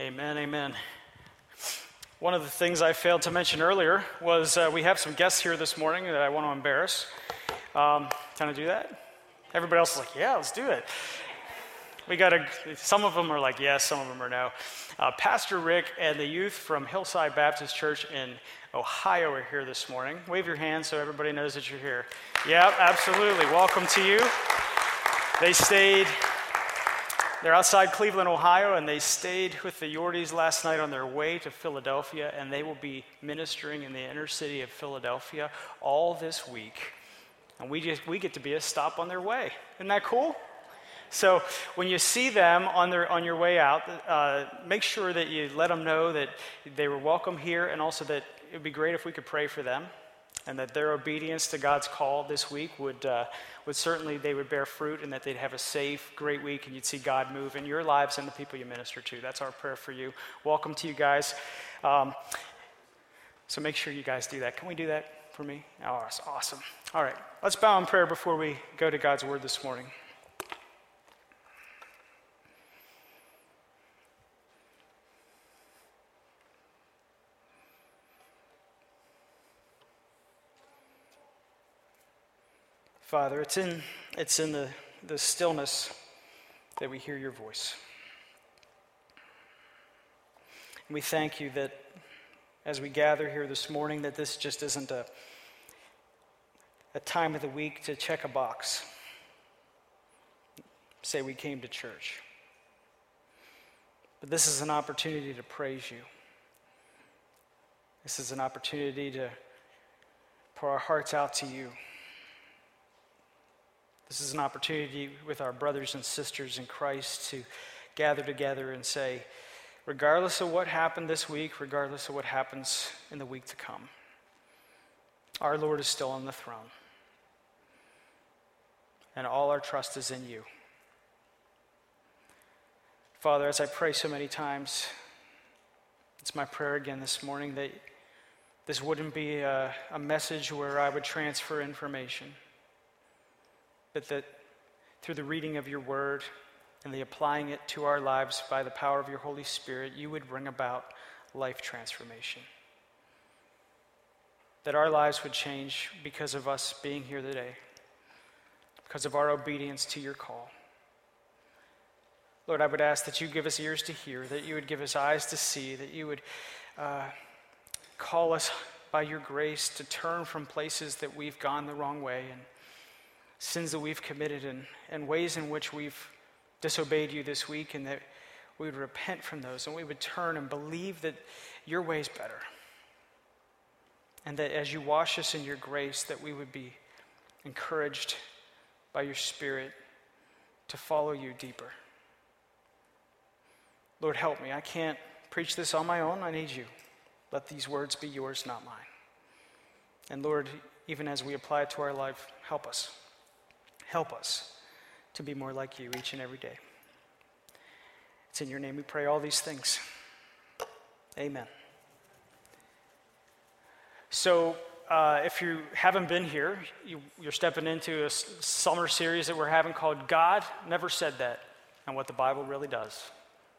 Amen, amen. One of the things I failed to mention earlier was uh, we have some guests here this morning that I want to embarrass. Um, I do that? Everybody else is like, yeah, let's do it. We got a, some of them are like yes, some of them are no. Uh, Pastor Rick and the youth from Hillside Baptist Church in Ohio are here this morning. Wave your hand so everybody knows that you're here. Yeah, absolutely. Welcome to you. They stayed they're outside Cleveland, Ohio, and they stayed with the Yordies last night on their way to Philadelphia, and they will be ministering in the inner city of Philadelphia all this week. And we, just, we get to be a stop on their way. Isn't that cool? So when you see them on, their, on your way out, uh, make sure that you let them know that they were welcome here, and also that it would be great if we could pray for them and that their obedience to God's call this week would, uh, would certainly, they would bear fruit and that they'd have a safe, great week and you'd see God move in your lives and the people you minister to. That's our prayer for you. Welcome to you guys. Um, so make sure you guys do that. Can we do that for me? Oh, that's awesome. All right, let's bow in prayer before we go to God's word this morning. Father, it's in, it's in the, the stillness that we hear your voice. And we thank you that as we gather here this morning, that this just isn't a, a time of the week to check a box, say we came to church. But this is an opportunity to praise you. This is an opportunity to pour our hearts out to you. This is an opportunity with our brothers and sisters in Christ to gather together and say, regardless of what happened this week, regardless of what happens in the week to come, our Lord is still on the throne. And all our trust is in you. Father, as I pray so many times, it's my prayer again this morning that this wouldn't be a, a message where I would transfer information but that through the reading of your word and the applying it to our lives by the power of your Holy Spirit, you would bring about life transformation. That our lives would change because of us being here today, because of our obedience to your call. Lord, I would ask that you give us ears to hear, that you would give us eyes to see, that you would uh, call us by your grace to turn from places that we've gone the wrong way and sins that we've committed and, and ways in which we've disobeyed you this week, and that we would repent from those and we would turn and believe that your way is better. And that as you wash us in your grace, that we would be encouraged by your Spirit to follow you deeper. Lord, help me. I can't preach this on my own. I need you. Let these words be yours, not mine. And Lord, even as we apply it to our life, help us. Help us to be more like you each and every day. It's in your name we pray all these things. Amen. So, uh, if you haven't been here, you, you're stepping into a summer series that we're having called God Never Said That and What the Bible Really Does.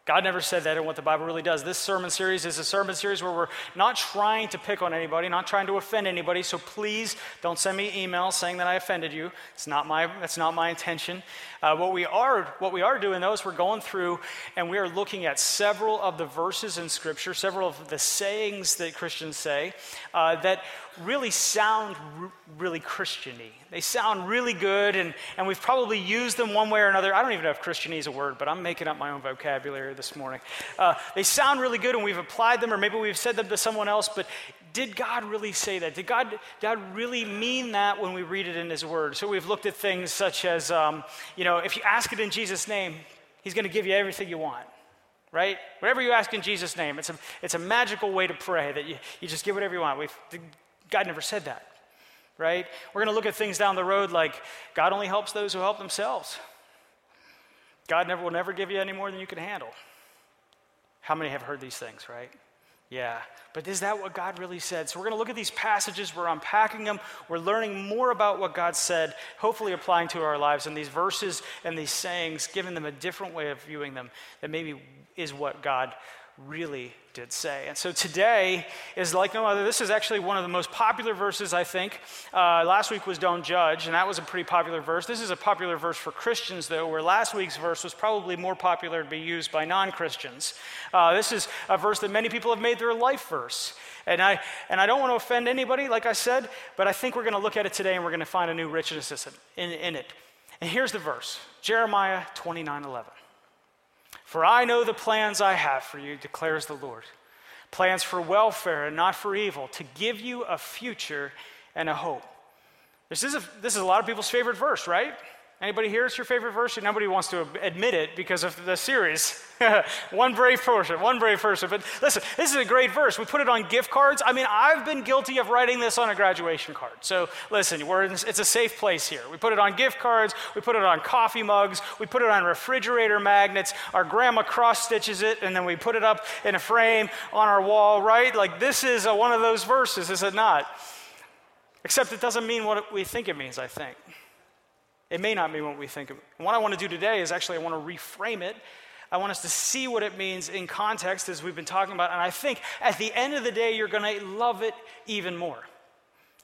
God never said that in what the Bible really does. This sermon series is a sermon series where we're not trying to pick on anybody, not trying to offend anybody. So please don't send me emails saying that I offended you. It's not my, that's not my intention. Uh, what, we are, what we are doing, though, is we're going through and we are looking at several of the verses in Scripture, several of the sayings that Christians say uh, that really sound r- really Christiany. They sound really good, and, and we've probably used them one way or another. I don't even know if Christiany is a word, but I'm making up my own vocabulary this morning. Uh, they sound really good, and we've applied them, or maybe we've said them to someone else, but did God really say that? Did God, God really mean that when we read it in His Word? So we've looked at things such as, um, you know, if you ask it in Jesus' name, He's going to give you everything you want right? Whatever you ask in Jesus' name, it's a, it's a magical way to pray that you, you just give whatever you want. We've, God never said that, right? We're going to look at things down the road like God only helps those who help themselves. God never will never give you any more than you can handle. How many have heard these things, right? Yeah. But is that what God really said? So we're going to look at these passages, we're unpacking them, we're learning more about what God said, hopefully applying to our lives. And these verses and these sayings, giving them a different way of viewing them that maybe is what God really did say. And so today is like no other. This is actually one of the most popular verses, I think. Uh, last week was Don't Judge, and that was a pretty popular verse. This is a popular verse for Christians, though, where last week's verse was probably more popular to be used by non Christians. Uh, this is a verse that many people have made their life verse. And I, and I don't want to offend anybody, like I said, but I think we're going to look at it today and we're going to find a new richness in, in it. And here's the verse Jeremiah 29 11. For I know the plans I have for you, declares the Lord plans for welfare and not for evil, to give you a future and a hope. This is a, this is a lot of people's favorite verse, right? Anybody here? It's your favorite verse? Nobody wants to admit it because of the series. one brave person, one brave person. But listen, this is a great verse. We put it on gift cards. I mean, I've been guilty of writing this on a graduation card. So listen, we're in, it's a safe place here. We put it on gift cards. We put it on coffee mugs. We put it on refrigerator magnets. Our grandma cross stitches it, and then we put it up in a frame on our wall, right? Like this is a, one of those verses, is it not? Except it doesn't mean what we think it means, I think. It may not mean what we think. And what I want to do today is actually I want to reframe it. I want us to see what it means in context as we've been talking about. And I think at the end of the day, you're going to love it even more.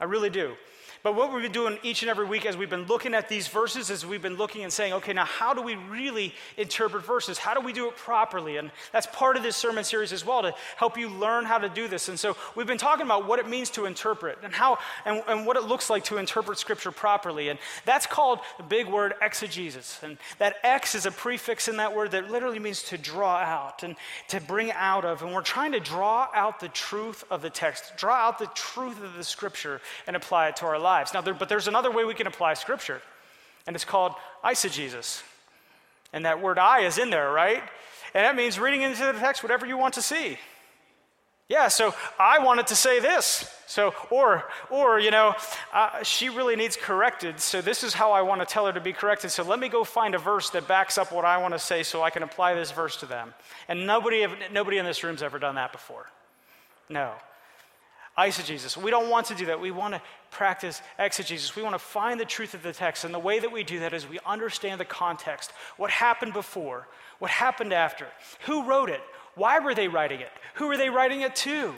I really do. But what we've been doing each and every week as we've been looking at these verses, as we've been looking and saying, okay, now how do we really interpret verses? How do we do it properly? And that's part of this sermon series as well to help you learn how to do this. And so we've been talking about what it means to interpret and how and, and what it looks like to interpret scripture properly. And that's called the big word exegesis. And that X is a prefix in that word that literally means to draw out and to bring out of. And we're trying to draw out the truth of the text, draw out the truth of the scripture and apply it to our lives lives. Now, there, but there's another way we can apply Scripture, and it's called eisegesis. And that word I is in there, right? And that means reading into the text whatever you want to see. Yeah, so I wanted to say this. So, or, or, you know, uh, she really needs corrected. So this is how I want to tell her to be corrected. So let me go find a verse that backs up what I want to say, so I can apply this verse to them. And nobody, nobody in this room's ever done that before. No eisegesis. We don't want to do that. We want to practice exegesis. We want to find the truth of the text. And the way that we do that is we understand the context what happened before, what happened after, who wrote it, why were they writing it, who were they writing it to.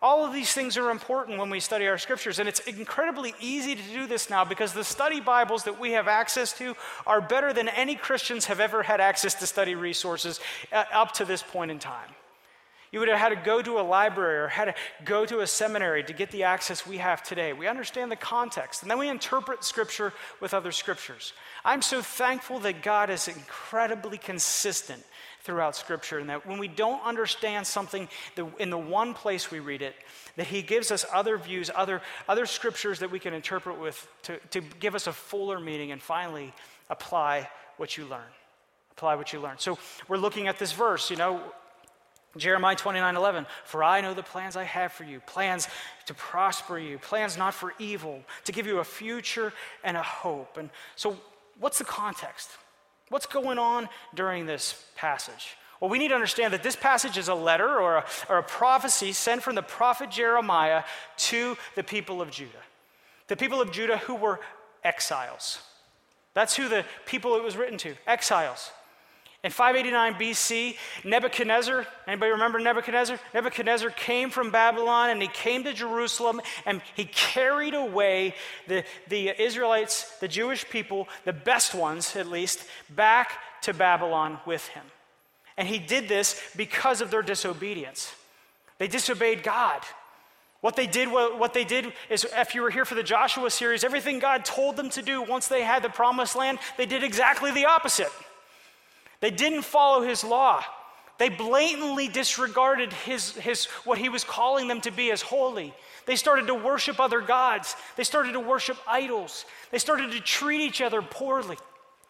All of these things are important when we study our scriptures, and it's incredibly easy to do this now because the study Bibles that we have access to are better than any Christians have ever had access to study resources uh, up to this point in time. You would have had to go to a library or had to go to a seminary to get the access we have today. We understand the context, and then we interpret Scripture with other Scriptures. I'm so thankful that God is incredibly consistent throughout Scripture, and that when we don't understand something in the one place we read it, that He gives us other views, other, other Scriptures that we can interpret with to, to give us a fuller meaning, and finally apply what you learn. Apply what you learn. So we're looking at this verse, you know, Jeremiah 29 11, for I know the plans I have for you, plans to prosper you, plans not for evil, to give you a future and a hope. And so, what's the context? What's going on during this passage? Well, we need to understand that this passage is a letter or a, or a prophecy sent from the prophet Jeremiah to the people of Judah. The people of Judah who were exiles. That's who the people it was written to exiles. In 589 BC, Nebuchadnezzar, anybody remember Nebuchadnezzar? Nebuchadnezzar came from Babylon and he came to Jerusalem and he carried away the, the Israelites, the Jewish people, the best ones at least, back to Babylon with him. And he did this because of their disobedience. They disobeyed God. What they did, what they did is, if you were here for the Joshua series, everything God told them to do once they had the promised land, they did exactly the opposite. They didn't follow his law. They blatantly disregarded his, his, what he was calling them to be as holy. They started to worship other gods. They started to worship idols. They started to treat each other poorly.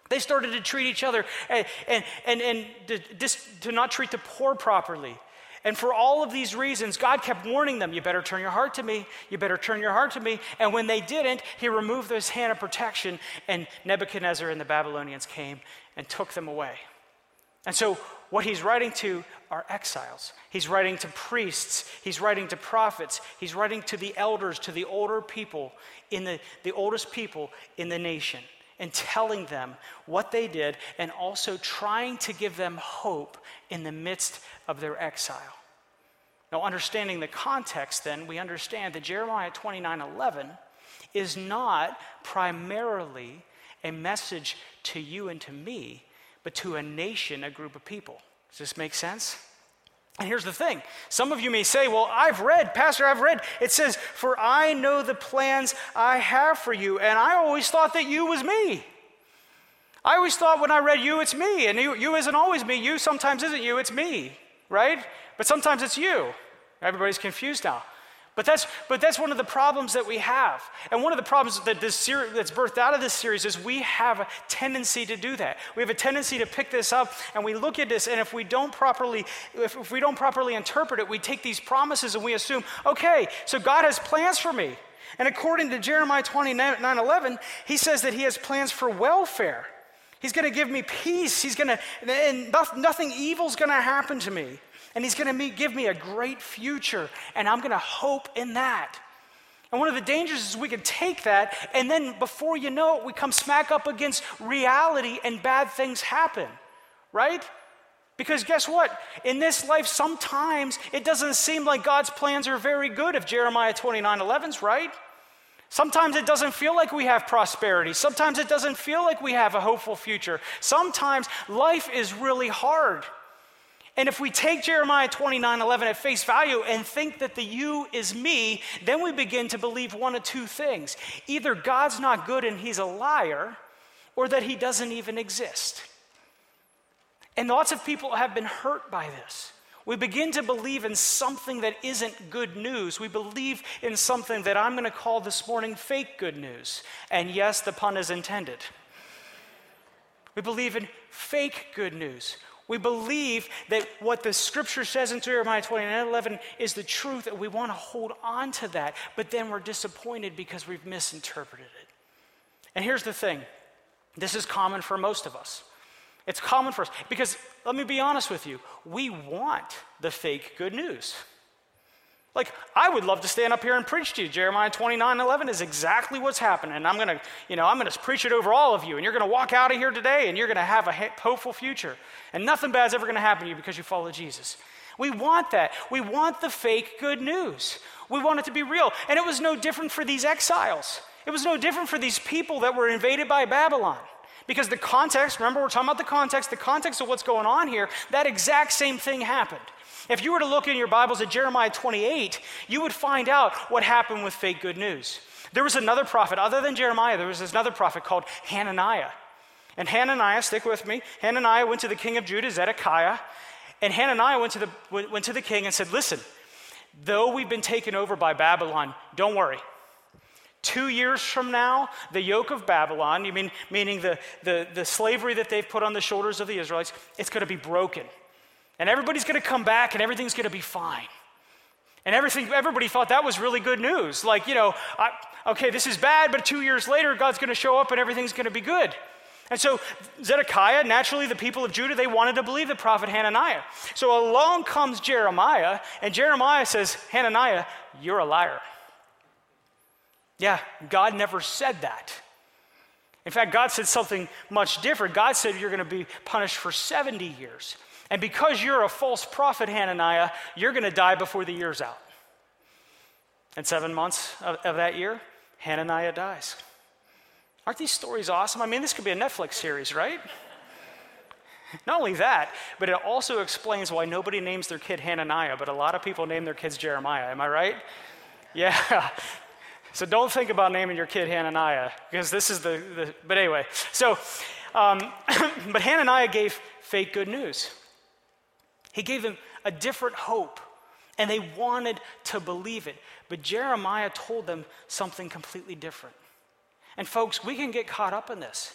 They started to treat each other and, and, and, and to, to not treat the poor properly. And for all of these reasons, God kept warning them, you better turn your heart to me. You better turn your heart to me. And when they didn't, he removed his hand of protection, and Nebuchadnezzar and the Babylonians came and took them away. And so, what he's writing to are exiles. He's writing to priests. He's writing to prophets. He's writing to the elders, to the older people, in the, the oldest people in the nation. and telling them what they did and also trying to give them hope in the midst of their exile. Now, understanding the context, then, we understand that Jeremiah 29 11 is not primarily a message to you and to me, but to a nation, a group of people. Does this make sense? And here's the thing some of you may say, Well, I've read, Pastor, I've read. It says, For I know the plans I have for you. And I always thought that you was me. I always thought when I read you, it's me. And you, you isn't always me. You sometimes isn't you, it's me, right? But sometimes it's you. Everybody's confused now. But that's, but that's one of the problems that we have. And one of the problems that this series, that's birthed out of this series is we have a tendency to do that. We have a tendency to pick this up and we look at this, and if we don't properly, if, if we don't properly interpret it, we take these promises and we assume, okay, so God has plans for me. And according to Jeremiah 29 11, he says that he has plans for welfare. He's going to give me peace. He's going to, and nothing evil's going to happen to me and He's going to give me a great future, and I'm going to hope in that. And one of the dangers is we can take that, and then before you know it, we come smack up against reality and bad things happen, right? Because guess what? In this life, sometimes it doesn't seem like God's plans are very good if Jeremiah 29 11's right. Sometimes it doesn't feel like we have prosperity. Sometimes it doesn't feel like we have a hopeful future. Sometimes life is really hard. And if we take Jeremiah 29 11 at face value and think that the you is me, then we begin to believe one of two things either God's not good and he's a liar, or that he doesn't even exist. And lots of people have been hurt by this. We begin to believe in something that isn't good news. We believe in something that I'm going to call this morning fake good news. And yes, the pun is intended. We believe in fake good news. We believe that what the scripture says in Jeremiah 29 11 is the truth, and we want to hold on to that, but then we're disappointed because we've misinterpreted it. And here's the thing this is common for most of us. It's common for us because, let me be honest with you, we want the fake good news. Like, I would love to stand up here and preach to you. Jeremiah 29 11 is exactly what's happening. And I'm going to, you know, I'm going to preach it over all of you. And you're going to walk out of here today and you're going to have a hopeful future. And nothing bad's ever going to happen to you because you follow Jesus. We want that. We want the fake good news. We want it to be real. And it was no different for these exiles, it was no different for these people that were invaded by Babylon. Because the context, remember, we're talking about the context, the context of what's going on here, that exact same thing happened. If you were to look in your Bibles at Jeremiah 28, you would find out what happened with fake good news. There was another prophet, other than Jeremiah, there was another prophet called Hananiah. And Hananiah, stick with me, Hananiah went to the king of Judah, Zedekiah, and Hananiah went to the, went to the king and said, Listen, though we've been taken over by Babylon, don't worry. Two years from now, the yoke of Babylon, you mean meaning the, the, the slavery that they've put on the shoulders of the Israelites, it's going to be broken. And everybody's going to come back and everything's going to be fine. And everything, everybody thought that was really good news. Like, you know, I, okay, this is bad, but two years later, God's going to show up and everything's going to be good. And so Zedekiah, naturally, the people of Judah, they wanted to believe the prophet Hananiah. So along comes Jeremiah, and Jeremiah says, Hananiah, you're a liar. Yeah, God never said that. In fact, God said something much different. God said you're going to be punished for 70 years. And because you're a false prophet, Hananiah, you're going to die before the year's out. And seven months of, of, that year, Hananiah dies. Aren't these stories awesome? I mean, this could be a Netflix series, right? Not only that, but it also explains why nobody names their kid Hananiah, but a lot of people name their kids Jeremiah. Am I right? Yeah. So don't think about naming your kid Hananiah, because this is the, the but anyway. So, um, but Hananiah gave fake good news. He gave them a different hope, and they wanted to believe it. But Jeremiah told them something completely different. And folks, we can get caught up in this.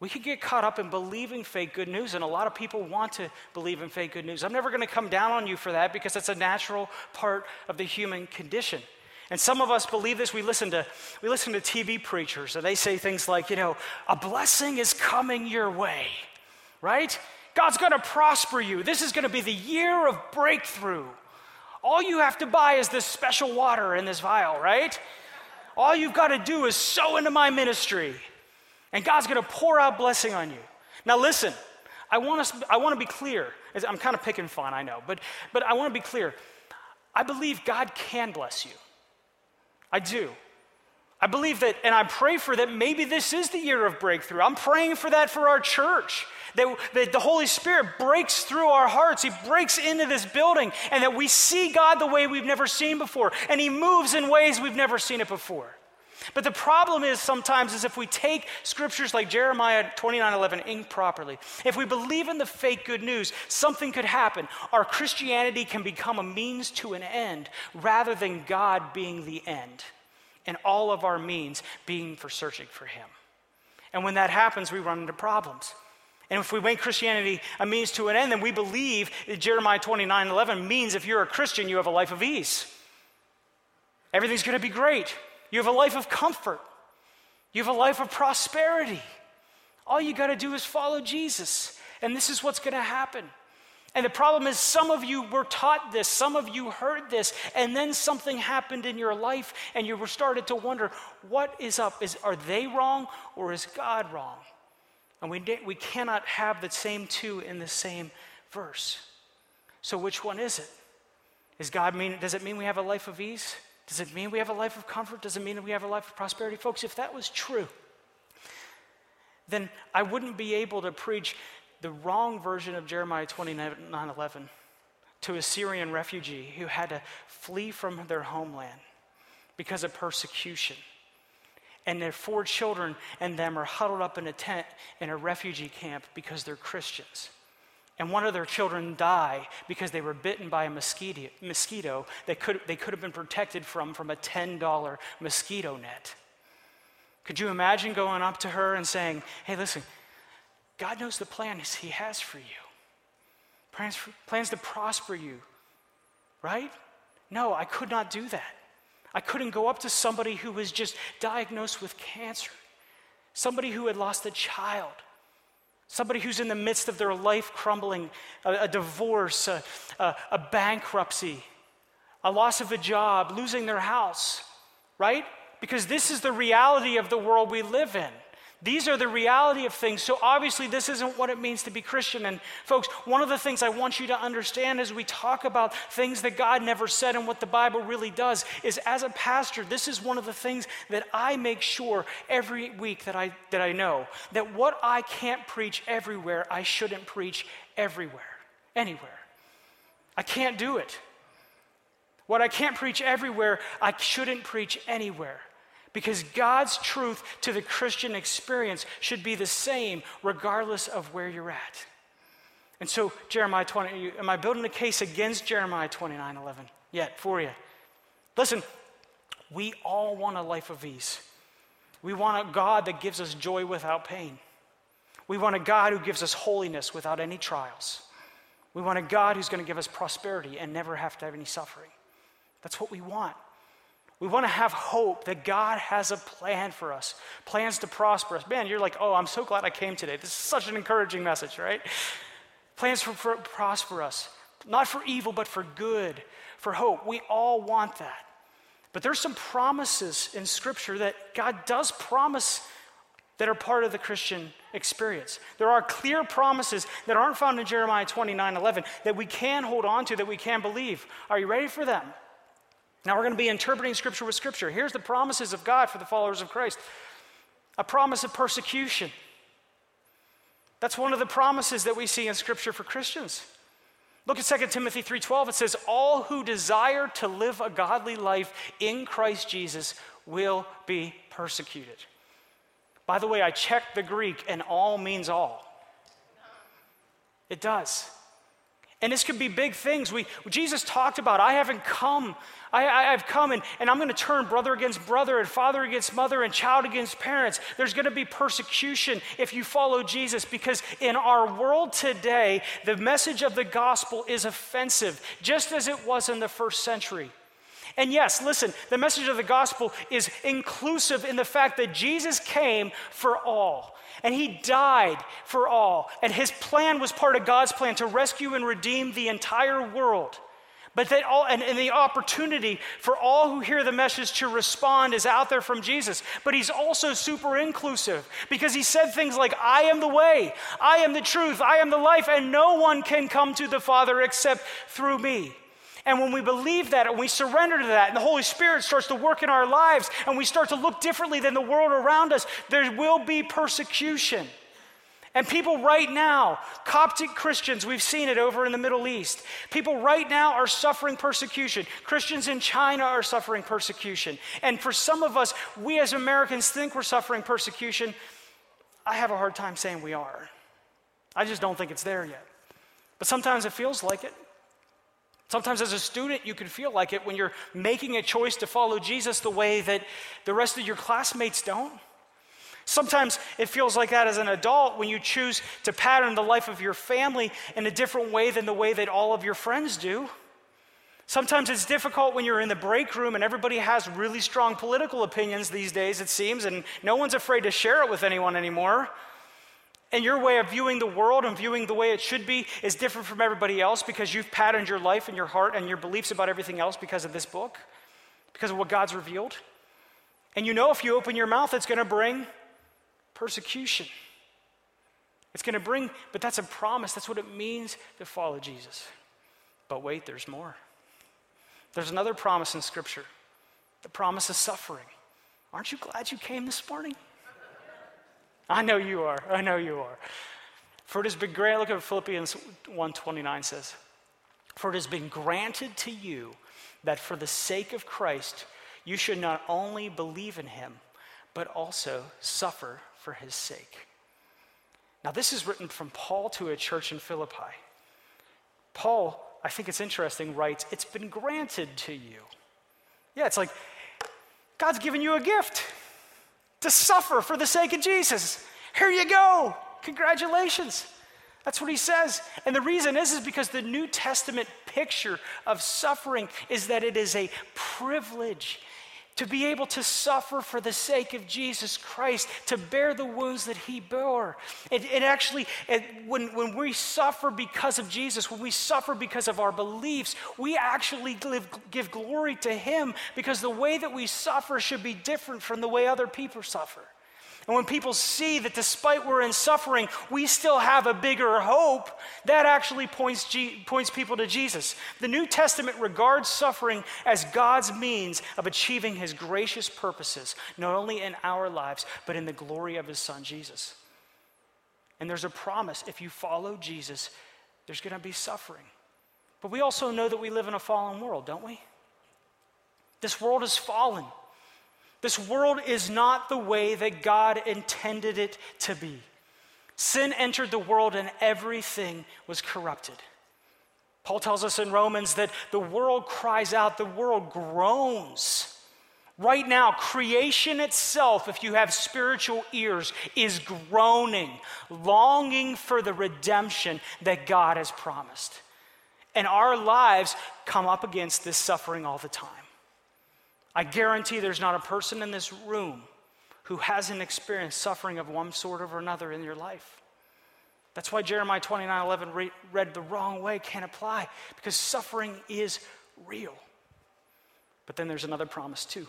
We can get caught up in believing fake good news, and a lot of people want to believe in fake good news. I'm never going to come down on you for that because it's a natural part of the human condition. And some of us believe this. We listen to we listen to TV preachers, and they say things like, you know, a blessing is coming your way, right? God's going to prosper you. This is going to be the year of breakthrough. All you have to buy is this special water in this vial, right? All you've got to do is sow into my ministry. And God's going to pour out blessing on you. Now, listen, I want, us, I want to be clear. I'm kind of picking fun, I know, but, but I want to be clear. I believe God can bless you. I do. I believe that, and I pray for that maybe this is the year of breakthrough. I'm praying for that for our church. That, that the Holy Spirit breaks through our hearts. He breaks into this building, and that we see God the way we've never seen before. And He moves in ways we've never seen it before. But the problem is sometimes is if we take scriptures like Jeremiah 29 11 improperly, if we believe in the fake good news, something could happen. Our Christianity can become a means to an end rather than God being the end and all of our means being for searching for Him. And when that happens, we run into problems. And if we make Christianity a means to an end, then we believe that Jeremiah 29 11 means if you're a Christian, you have a life of ease. Everything's going to be great. You have a life of comfort. You have a life of prosperity. All you got to do is follow Jesus. And this is what's going to happen. And the problem is, some of you were taught this, some of you heard this, and then something happened in your life, and you were started to wonder, what is up? Is, are they wrong, or is God wrong? And we, we cannot have the same two in the same verse. So, which one is it? Is God mean, does it mean we have a life of ease? Does it mean we have a life of comfort? Does it mean we have a life of prosperity? Folks, if that was true, then I wouldn't be able to preach the wrong version of Jeremiah 29 11 to a Syrian refugee who had to flee from their homeland because of persecution. And their four children and them are huddled up in a tent in a refugee camp because they're Christians and one of their children die because they were bitten by a mosquito, mosquito that could, they could have been protected from from a $10 mosquito net. Could you imagine going up to her and saying, Hey, listen, God knows the plans He has for you plans, for, plans to prosper you, right? No, I could not do that. I couldn't go up to somebody who was just diagnosed with cancer, somebody who had lost a child Somebody who's in the midst of their life crumbling, a, a divorce, a, a, a bankruptcy, a loss of a job, losing their house, right? Because this is the reality of the world we live in. These are the reality of things. So, obviously, this isn't what it means to be Christian. And, folks, one of the things I want you to understand as we talk about things that God never said and what the Bible really does is as a pastor, this is one of the things that I make sure every week that I, that I know that what I can't preach everywhere, I shouldn't preach everywhere, anywhere. I can't do it. What I can't preach everywhere, I shouldn't preach anywhere. Because God's truth to the Christian experience should be the same regardless of where you're at. And so, Jeremiah 20, am I building a case against Jeremiah 29 11 yet for you? Listen, we all want a life of ease. We want a God that gives us joy without pain. We want a God who gives us holiness without any trials. We want a God who's going to give us prosperity and never have to have any suffering. That's what we want. We want to have hope that God has a plan for us, plans to prosper us. Man, you're like, oh, I'm so glad I came today. This is such an encouraging message, right? Plans for, for prosper us, not for evil, but for good, for hope. We all want that. But there's some promises in Scripture that God does promise that are part of the Christian experience. There are clear promises that aren't found in Jeremiah 29 11 that we can hold on to, that we can believe. Are you ready for them? Now we're going to be interpreting Scripture with Scripture. Here's the promises of God for the followers of Christ a promise of persecution. That's one of the promises that we see in Scripture for Christians. Look at 2 Timothy 3:12 it says all who desire to live a godly life in Christ Jesus will be persecuted. By the way, I checked the Greek and all means all. It does. And this could be big things. We, Jesus talked about, I haven't come, I, I, have come and, and I'm going to turn brother against brother and father against mother and child against parents. There's going to be persecution if you follow Jesus because in our world today, the message of the gospel is offensive, just as it was in the first century. And yes, listen, the message of the gospel is inclusive in the fact that Jesus came for all. And he died for all. And his plan was part of God's plan to rescue and redeem the entire world. But that all, and, and the opportunity for all who hear the message to respond is out there from Jesus. But he's also super inclusive because he said things like, I am the way, I am the truth, I am the life, and no one can come to the Father except through me. And when we believe that and we surrender to that, and the Holy Spirit starts to work in our lives, and we start to look differently than the world around us, there will be persecution. And people right now, Coptic Christians, we've seen it over in the Middle East. People right now are suffering persecution. Christians in China are suffering persecution. And for some of us, we as Americans think we're suffering persecution. I have a hard time saying we are. I just don't think it's there yet. But sometimes it feels like it. Sometimes, as a student, you can feel like it when you're making a choice to follow Jesus the way that the rest of your classmates don't. Sometimes it feels like that as an adult when you choose to pattern the life of your family in a different way than the way that all of your friends do. Sometimes it's difficult when you're in the break room and everybody has really strong political opinions these days, it seems, and no one's afraid to share it with anyone anymore. And your way of viewing the world and viewing the way it should be is different from everybody else because you've patterned your life and your heart and your beliefs about everything else because of this book, because of what God's revealed. And you know if you open your mouth, it's going to bring persecution. It's going to bring, but that's a promise. That's what it means to follow Jesus. But wait, there's more. There's another promise in Scripture the promise of suffering. Aren't you glad you came this morning? I know you are. I know you are. For it has been granted, look at Philippians 1.29 says, For it has been granted to you that for the sake of Christ, you should not only believe in him, but also suffer for his sake. Now, this is written from Paul to a church in Philippi. Paul, I think it's interesting, writes, It's been granted to you. Yeah, it's like God's given you a gift to suffer for the sake of Jesus. Here you go. Congratulations. That's what he says. And the reason is is because the New Testament picture of suffering is that it is a privilege to be able to suffer for the sake of Jesus Christ, to bear the wounds that he bore. It actually, when, when we suffer because of Jesus, when we suffer because of our beliefs, we actually live, give glory to him because the way that we suffer should be different from the way other people suffer. And when people see that despite we're in suffering, we still have a bigger hope, that actually points, points people to Jesus. The New Testament regards suffering as God's means of achieving his gracious purposes, not only in our lives, but in the glory of his son, Jesus. And there's a promise if you follow Jesus, there's going to be suffering. But we also know that we live in a fallen world, don't we? This world is fallen. This world is not the way that God intended it to be. Sin entered the world and everything was corrupted. Paul tells us in Romans that the world cries out, the world groans. Right now, creation itself, if you have spiritual ears, is groaning, longing for the redemption that God has promised. And our lives come up against this suffering all the time. I guarantee there's not a person in this room who hasn't experienced suffering of one sort or another in your life. That's why Jeremiah 29 11 re- read the wrong way can't apply, because suffering is real. But then there's another promise too.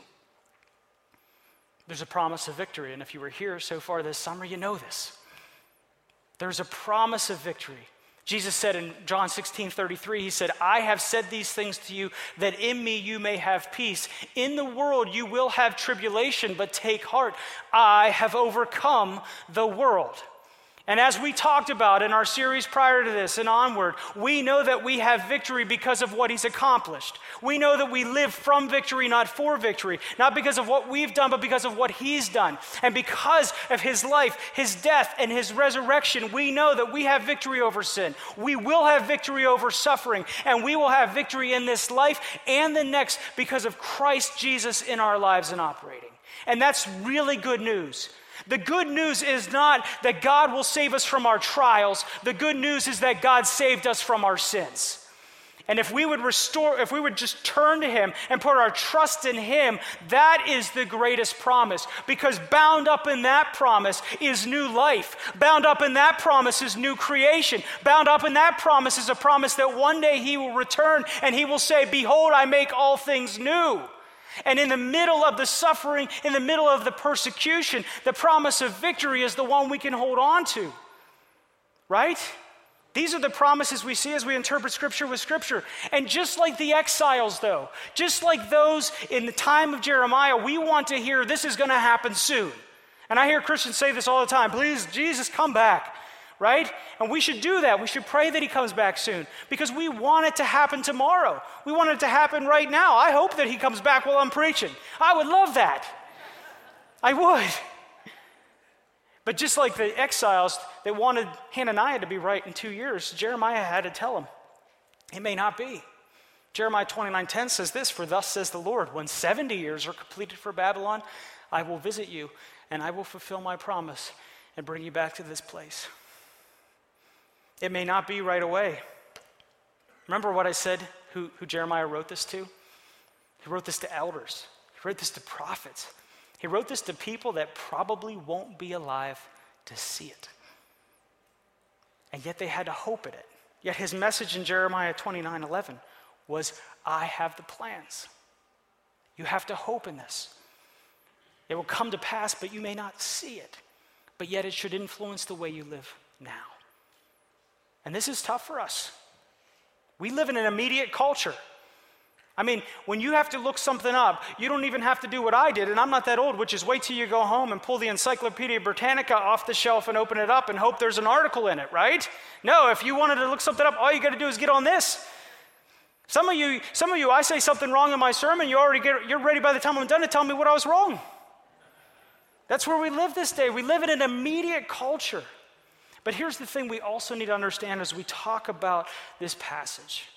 There's a promise of victory. And if you were here so far this summer, you know this. There's a promise of victory. Jesus said in John 16 33, He said, I have said these things to you that in me you may have peace. In the world you will have tribulation, but take heart. I have overcome the world. And as we talked about in our series prior to this and onward, we know that we have victory because of what he's accomplished. We know that we live from victory, not for victory, not because of what we've done, but because of what he's done. And because of his life, his death, and his resurrection, we know that we have victory over sin. We will have victory over suffering, and we will have victory in this life and the next because of Christ Jesus in our lives and operating. And that's really good news the good news is not that God will save us from our trials, the good news is that God saved us from our sins. And if we would restore, if we would just turn to Him and put our trust in Him, that is the greatest promise. Because bound up in that promise is new life. Bound up in that promise is new creation. Bound up in that promise is a promise that one day He will return and He will say, Behold, I make all things new. And in the middle of the suffering, in the middle of the persecution, the promise of victory is the one we can hold on to. Right? These are the promises we see as we interpret Scripture with Scripture. And just like the exiles, though, just like those in the time of Jeremiah, we want to hear this is going to happen soon. And I hear Christians say this all the time please, Jesus, come back, right? And we should do that. We should pray that He comes back soon because we want it to happen tomorrow. We want it to happen right now. I hope that He comes back while I'm preaching. I would love that. I would. But just like the exiles that wanted Hananiah to be right in two years, Jeremiah had to tell him, it may not be. Jeremiah 29:10 says this, for thus says the Lord, when 70 years are completed for Babylon, I will visit you and I will fulfill my promise and bring you back to this place. It may not be right away. Remember what I said who, who Jeremiah wrote this to? He wrote this to elders. He wrote this to prophets. He wrote this to people that probably won't be alive to see it. And yet they had to hope in it. Yet his message in Jeremiah 29 11 was, I have the plans. You have to hope in this. It will come to pass, but you may not see it. But yet it should influence the way you live now. And this is tough for us. We live in an immediate culture. I mean, when you have to look something up, you don't even have to do what I did, and I'm not that old, which is wait till you go home and pull the Encyclopedia Britannica off the shelf and open it up and hope there's an article in it, right? No, if you wanted to look something up, all you got to do is get on this. Some of you, some of you, I say something wrong in my sermon, you already get, you're ready by the time I'm done to tell me what I was wrong. That's where we live this day. We live in an immediate culture. But here's the thing we also need to understand as we talk about this passage.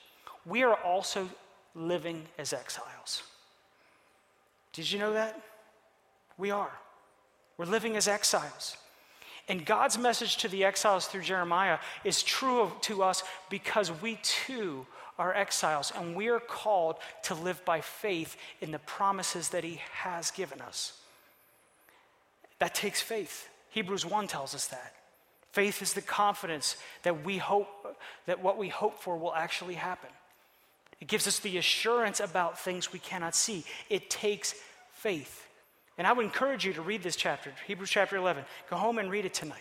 We are also living as exiles. Did you know that? We are. We're living as exiles. And God's message to the exiles through Jeremiah is true to us because we too are exiles and we are called to live by faith in the promises that He has given us. That takes faith. Hebrews 1 tells us that. Faith is the confidence that we hope that what we hope for will actually happen. It gives us the assurance about things we cannot see. It takes faith. And I would encourage you to read this chapter, Hebrews chapter 11. Go home and read it tonight.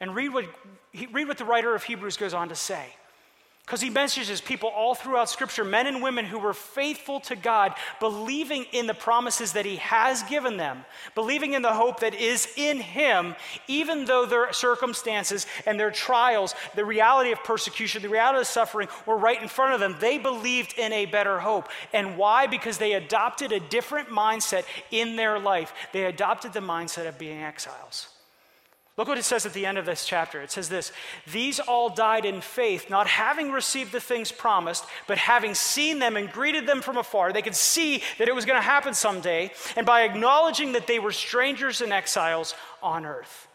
And read what, read what the writer of Hebrews goes on to say. Because he mentions people all throughout Scripture, men and women who were faithful to God, believing in the promises that he has given them, believing in the hope that is in him, even though their circumstances and their trials, the reality of persecution, the reality of suffering were right in front of them. They believed in a better hope. And why? Because they adopted a different mindset in their life. They adopted the mindset of being exiles. Look what it says at the end of this chapter. It says this These all died in faith, not having received the things promised, but having seen them and greeted them from afar. They could see that it was going to happen someday, and by acknowledging that they were strangers and exiles on earth.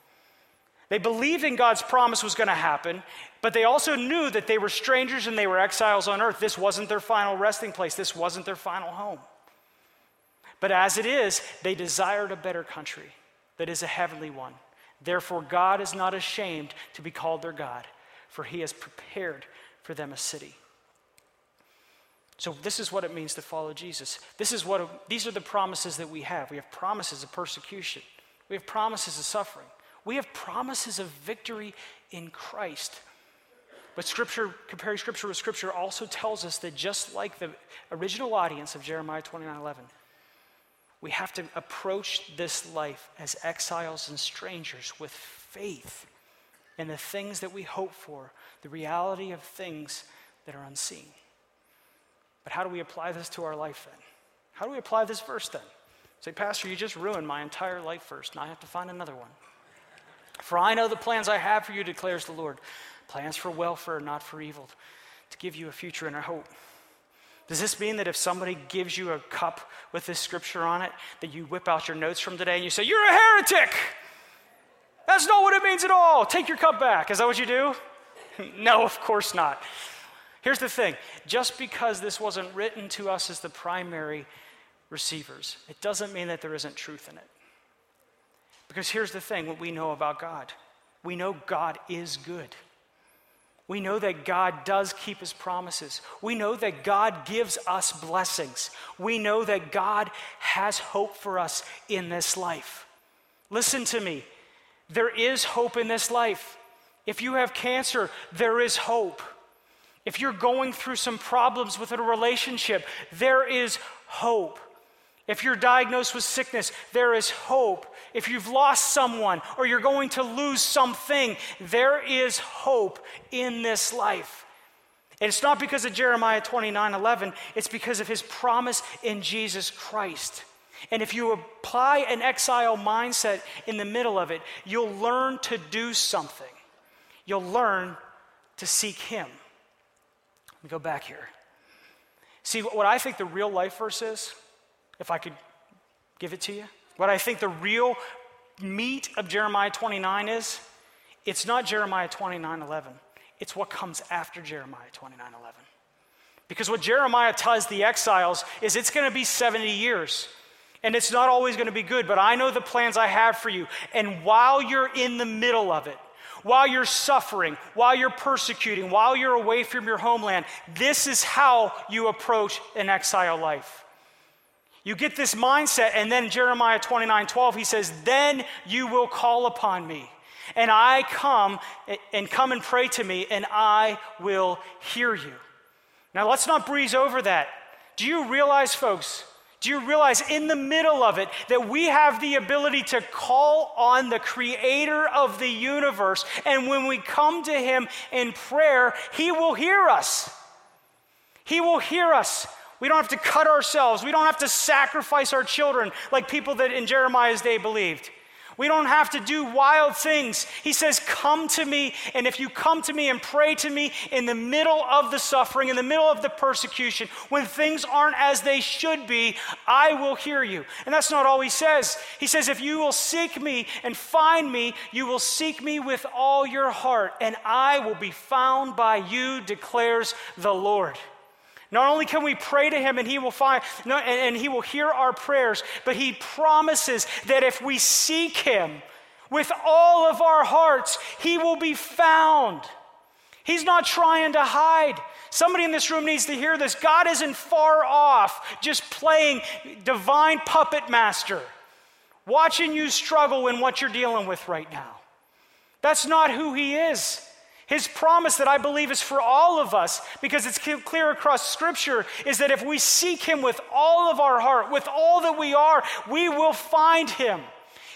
They believed in God's promise was going to happen, but they also knew that they were strangers and they were exiles on earth. This wasn't their final resting place, this wasn't their final home. But as it is, they desired a better country that is a heavenly one. Therefore, God is not ashamed to be called their God, for he has prepared for them a city. So, this is what it means to follow Jesus. This is what, these are the promises that we have. We have promises of persecution, we have promises of suffering, we have promises of victory in Christ. But Scripture, comparing Scripture with Scripture, also tells us that just like the original audience of Jeremiah 29 11, we have to approach this life as exiles and strangers with faith in the things that we hope for, the reality of things that are unseen. But how do we apply this to our life then? How do we apply this verse then? Say, Pastor, you just ruined my entire life first. and I have to find another one. For I know the plans I have for you, declares the Lord plans for welfare, not for evil, to give you a future and a hope. Does this mean that if somebody gives you a cup with this scripture on it, that you whip out your notes from today and you say, You're a heretic? That's not what it means at all. Take your cup back. Is that what you do? no, of course not. Here's the thing just because this wasn't written to us as the primary receivers, it doesn't mean that there isn't truth in it. Because here's the thing what we know about God we know God is good. We know that God does keep his promises. We know that God gives us blessings. We know that God has hope for us in this life. Listen to me. There is hope in this life. If you have cancer, there is hope. If you're going through some problems within a relationship, there is hope. If you're diagnosed with sickness, there is hope. If you've lost someone or you're going to lose something, there is hope in this life. And it's not because of Jeremiah 29 11, it's because of his promise in Jesus Christ. And if you apply an exile mindset in the middle of it, you'll learn to do something. You'll learn to seek him. Let me go back here. See, what I think the real life verse is, if I could give it to you, what I think the real meat of Jeremiah 29 is, it's not Jeremiah 29 11. It's what comes after Jeremiah 29 11. Because what Jeremiah tells the exiles is it's going to be 70 years. And it's not always going to be good, but I know the plans I have for you. And while you're in the middle of it, while you're suffering, while you're persecuting, while you're away from your homeland, this is how you approach an exile life. You get this mindset, and then Jeremiah 29 12, he says, Then you will call upon me, and I come and come and pray to me, and I will hear you. Now, let's not breeze over that. Do you realize, folks? Do you realize in the middle of it that we have the ability to call on the creator of the universe? And when we come to him in prayer, he will hear us. He will hear us. We don't have to cut ourselves. We don't have to sacrifice our children like people that in Jeremiah's day believed. We don't have to do wild things. He says, Come to me, and if you come to me and pray to me in the middle of the suffering, in the middle of the persecution, when things aren't as they should be, I will hear you. And that's not all he says. He says, If you will seek me and find me, you will seek me with all your heart, and I will be found by you, declares the Lord. Not only can we pray to him and he will find and, and he will hear our prayers, but he promises that if we seek him with all of our hearts, he will be found. He's not trying to hide. Somebody in this room needs to hear this. God isn't far off just playing divine puppet master, watching you struggle in what you're dealing with right now. That's not who he is. His promise that I believe is for all of us, because it's clear across Scripture, is that if we seek Him with all of our heart, with all that we are, we will find Him.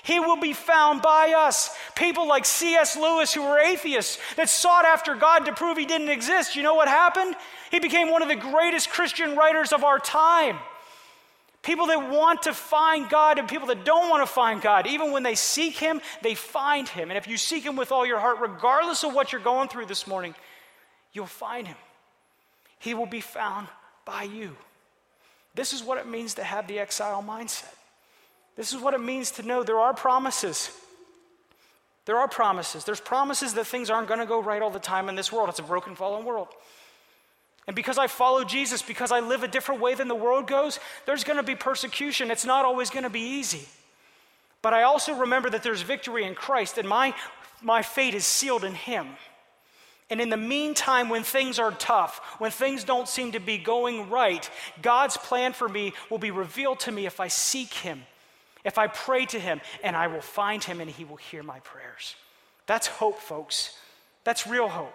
He will be found by us. People like C.S. Lewis, who were atheists, that sought after God to prove He didn't exist. You know what happened? He became one of the greatest Christian writers of our time. People that want to find God and people that don't want to find God, even when they seek Him, they find Him. And if you seek Him with all your heart, regardless of what you're going through this morning, you'll find Him. He will be found by you. This is what it means to have the exile mindset. This is what it means to know there are promises. There are promises. There's promises that things aren't going to go right all the time in this world. It's a broken, fallen world. And because I follow Jesus, because I live a different way than the world goes, there's going to be persecution. It's not always going to be easy. But I also remember that there's victory in Christ, and my, my fate is sealed in Him. And in the meantime, when things are tough, when things don't seem to be going right, God's plan for me will be revealed to me if I seek Him, if I pray to Him, and I will find Him and He will hear my prayers. That's hope, folks. That's real hope.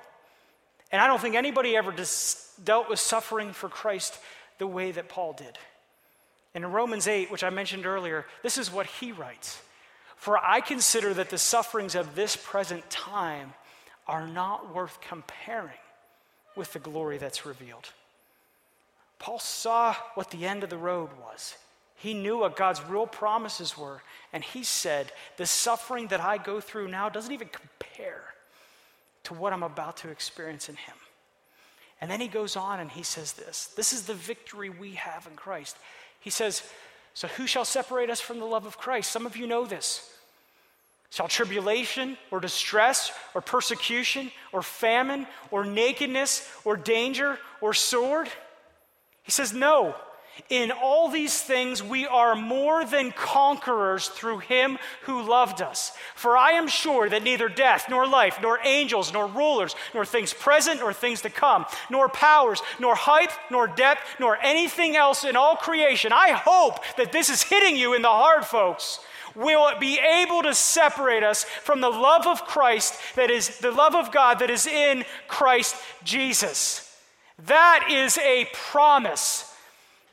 And I don't think anybody ever dis- dealt with suffering for Christ the way that Paul did. And in Romans 8, which I mentioned earlier, this is what he writes For I consider that the sufferings of this present time are not worth comparing with the glory that's revealed. Paul saw what the end of the road was. He knew what God's real promises were. And he said, The suffering that I go through now doesn't even compare to what I'm about to experience in Him. And then he goes on and he says this this is the victory we have in Christ. He says, So who shall separate us from the love of Christ? Some of you know this. Shall tribulation or distress or persecution or famine or nakedness or danger or sword? He says, No. In all these things, we are more than conquerors through him who loved us. For I am sure that neither death, nor life, nor angels, nor rulers, nor things present, nor things to come, nor powers, nor height, nor depth, nor anything else in all creation. I hope that this is hitting you in the heart, folks. Will be able to separate us from the love of Christ that is the love of God that is in Christ Jesus. That is a promise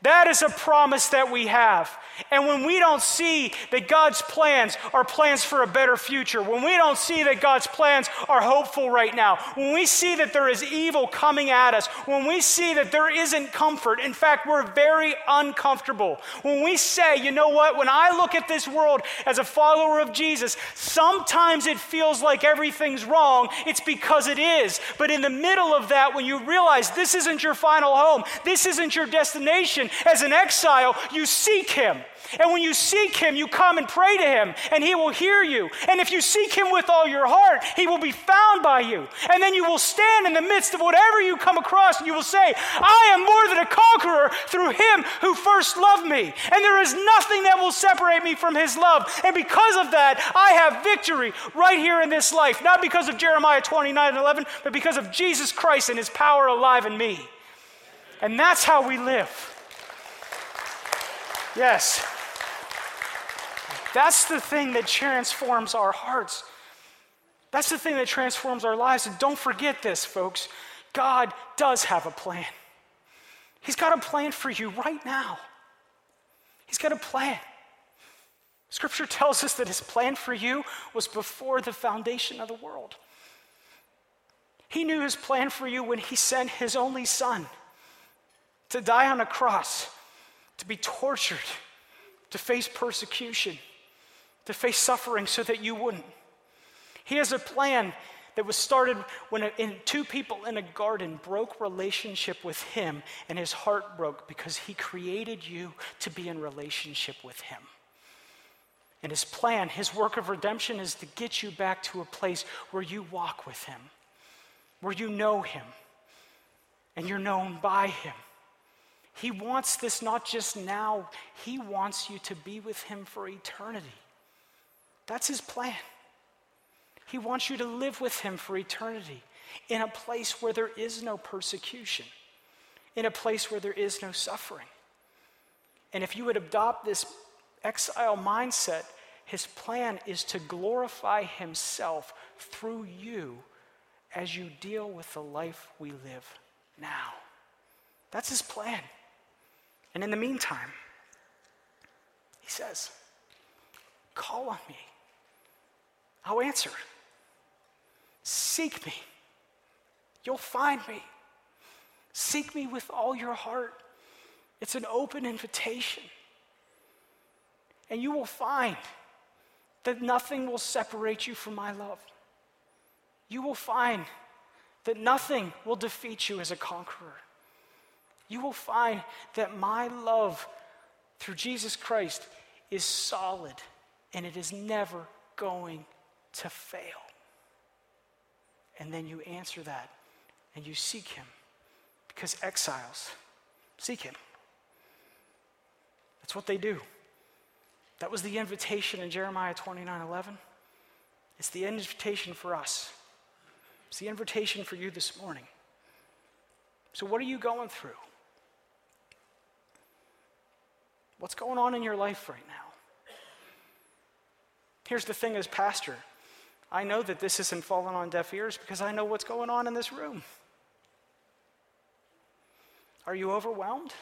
that is a promise that we have. And when we don't see that God's plans are plans for a better future, when we don't see that God's plans are hopeful right now, when we see that there is evil coming at us, when we see that there isn't comfort, in fact, we're very uncomfortable. When we say, you know what, when I look at this world as a follower of Jesus, sometimes it feels like everything's wrong. It's because it is. But in the middle of that, when you realize this isn't your final home, this isn't your destination, as an exile, you seek Him. And when you seek him, you come and pray to him, and he will hear you. And if you seek him with all your heart, he will be found by you. And then you will stand in the midst of whatever you come across, and you will say, I am more than a conqueror through him who first loved me. And there is nothing that will separate me from his love. And because of that, I have victory right here in this life. Not because of Jeremiah 29 and 11, but because of Jesus Christ and his power alive in me. And that's how we live. Yes. That's the thing that transforms our hearts. That's the thing that transforms our lives. And don't forget this, folks. God does have a plan. He's got a plan for you right now. He's got a plan. Scripture tells us that his plan for you was before the foundation of the world. He knew his plan for you when he sent his only son to die on a cross, to be tortured, to face persecution, to face suffering so that you wouldn't. He has a plan that was started when a, two people in a garden broke relationship with him and his heart broke because he created you to be in relationship with him. And his plan, his work of redemption is to get you back to a place where you walk with him, where you know him, and you're known by him. He wants this not just now, he wants you to be with him for eternity. That's his plan. He wants you to live with him for eternity in a place where there is no persecution, in a place where there is no suffering. And if you would adopt this exile mindset, his plan is to glorify himself through you as you deal with the life we live now. That's his plan. And in the meantime, he says, Call on me. I'll answer. Seek me. You'll find me. Seek me with all your heart. It's an open invitation. And you will find that nothing will separate you from my love. You will find that nothing will defeat you as a conqueror. You will find that my love through Jesus Christ is solid and it is never going to fail. And then you answer that and you seek Him because exiles seek Him. That's what they do. That was the invitation in Jeremiah 29 11. It's the invitation for us. It's the invitation for you this morning. So, what are you going through? What's going on in your life right now? Here's the thing as pastor I know that this isn't falling on deaf ears because I know what's going on in this room. Are you overwhelmed?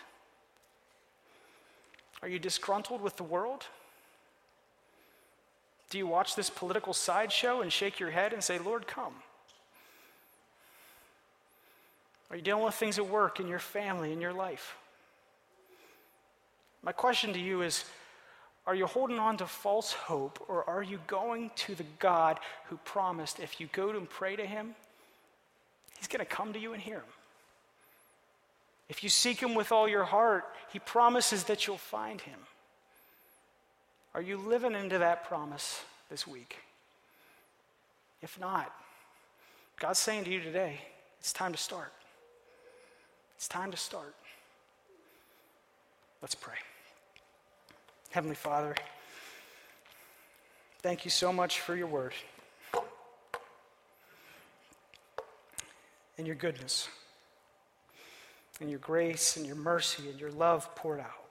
Are you disgruntled with the world? Do you watch this political sideshow and shake your head and say, Lord, come? Are you dealing with things at work, in your family, in your life? My question to you is are you holding on to false hope, or are you going to the God who promised if you go to and pray to him, he's going to come to you and hear him? If you seek him with all your heart, he promises that you'll find him. Are you living into that promise this week? If not, God's saying to you today, it's time to start. It's time to start. Let's pray. Heavenly Father, thank you so much for your word and your goodness and your grace and your mercy and your love poured out.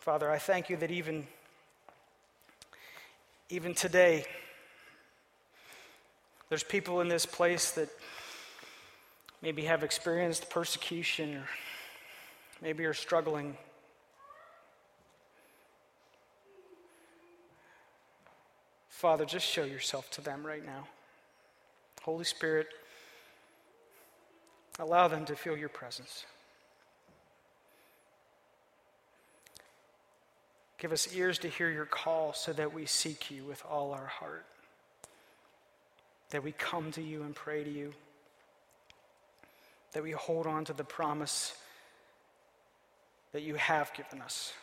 Father, I thank you that even, even today, there's people in this place that maybe have experienced persecution or maybe you're struggling. Father, just show yourself to them right now. Holy Spirit, allow them to feel your presence. Give us ears to hear your call so that we seek you with all our heart, that we come to you and pray to you, that we hold on to the promise that you have given us,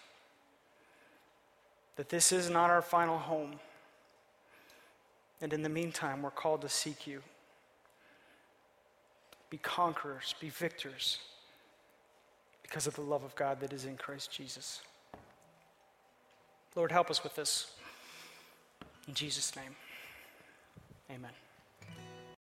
that this is not our final home. And in the meantime, we're called to seek you. Be conquerors, be victors, because of the love of God that is in Christ Jesus. Lord, help us with this. In Jesus' name, amen.